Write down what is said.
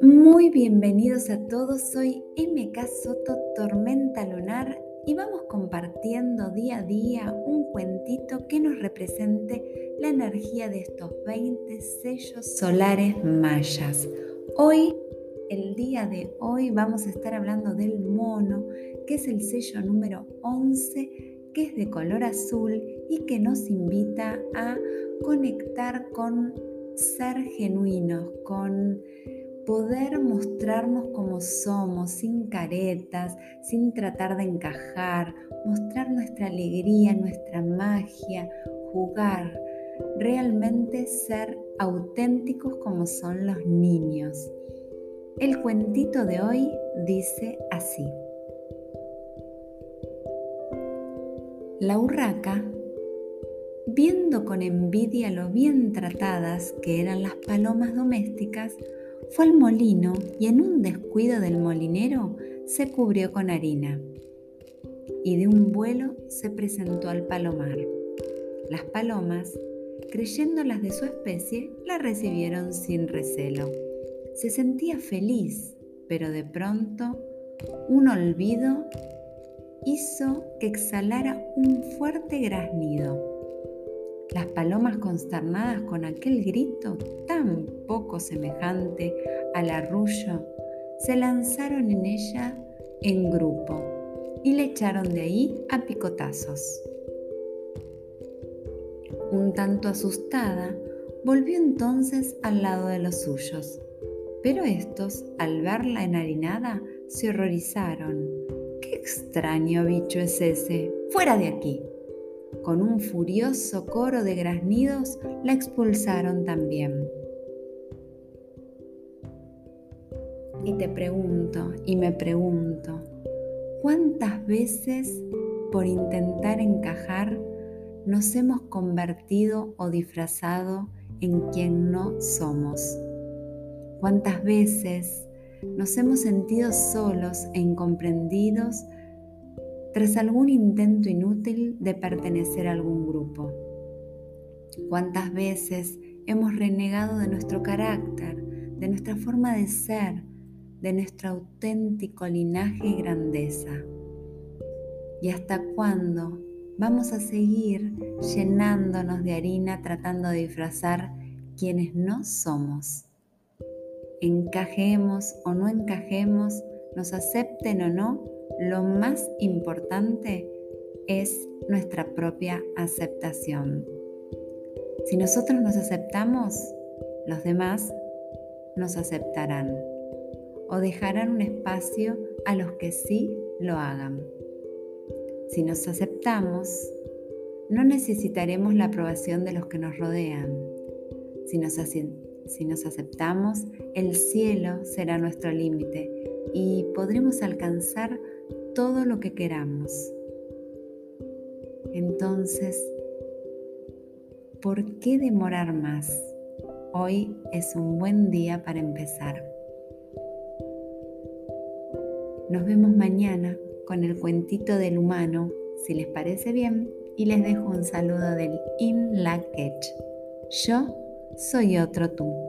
Muy bienvenidos a todos, soy MK Soto Tormenta Lunar y vamos compartiendo día a día un cuentito que nos represente la energía de estos 20 sellos solares mayas. Hoy, el día de hoy, vamos a estar hablando del mono, que es el sello número 11, que es de color azul y que nos invita a conectar con ser genuinos, con poder mostrarnos como somos, sin caretas, sin tratar de encajar, mostrar nuestra alegría, nuestra magia, jugar, realmente ser auténticos como son los niños. El cuentito de hoy dice así. La urraca, viendo con envidia lo bien tratadas que eran las palomas domésticas, fue al molino y en un descuido del molinero se cubrió con harina. Y de un vuelo se presentó al palomar. Las palomas, creyéndolas de su especie, la recibieron sin recelo. Se sentía feliz, pero de pronto un olvido hizo que exhalara un fuerte graznido las palomas consternadas con aquel grito tan poco semejante al arrullo, se lanzaron en ella en grupo y le echaron de ahí a picotazos. Un tanto asustada, volvió entonces al lado de los suyos, pero estos, al verla enharinada, se horrorizaron. ¡Qué extraño bicho es ese! ¡Fuera de aquí! con un furioso coro de graznidos, la expulsaron también. Y te pregunto, y me pregunto, ¿cuántas veces por intentar encajar nos hemos convertido o disfrazado en quien no somos? ¿Cuántas veces nos hemos sentido solos e incomprendidos tras algún intento inútil de pertenecer a algún grupo. ¿Cuántas veces hemos renegado de nuestro carácter, de nuestra forma de ser, de nuestro auténtico linaje y grandeza? ¿Y hasta cuándo vamos a seguir llenándonos de harina tratando de disfrazar quienes no somos? Encajemos o no encajemos, nos acepten o no, lo más importante es nuestra propia aceptación. Si nosotros nos aceptamos, los demás nos aceptarán o dejarán un espacio a los que sí lo hagan. Si nos aceptamos, no necesitaremos la aprobación de los que nos rodean. Si nos, si nos aceptamos, el cielo será nuestro límite y podremos alcanzar todo lo que queramos. Entonces, ¿por qué demorar más? Hoy es un buen día para empezar. Nos vemos mañana con el cuentito del humano, si les parece bien, y les dejo un saludo del In La Yo tú.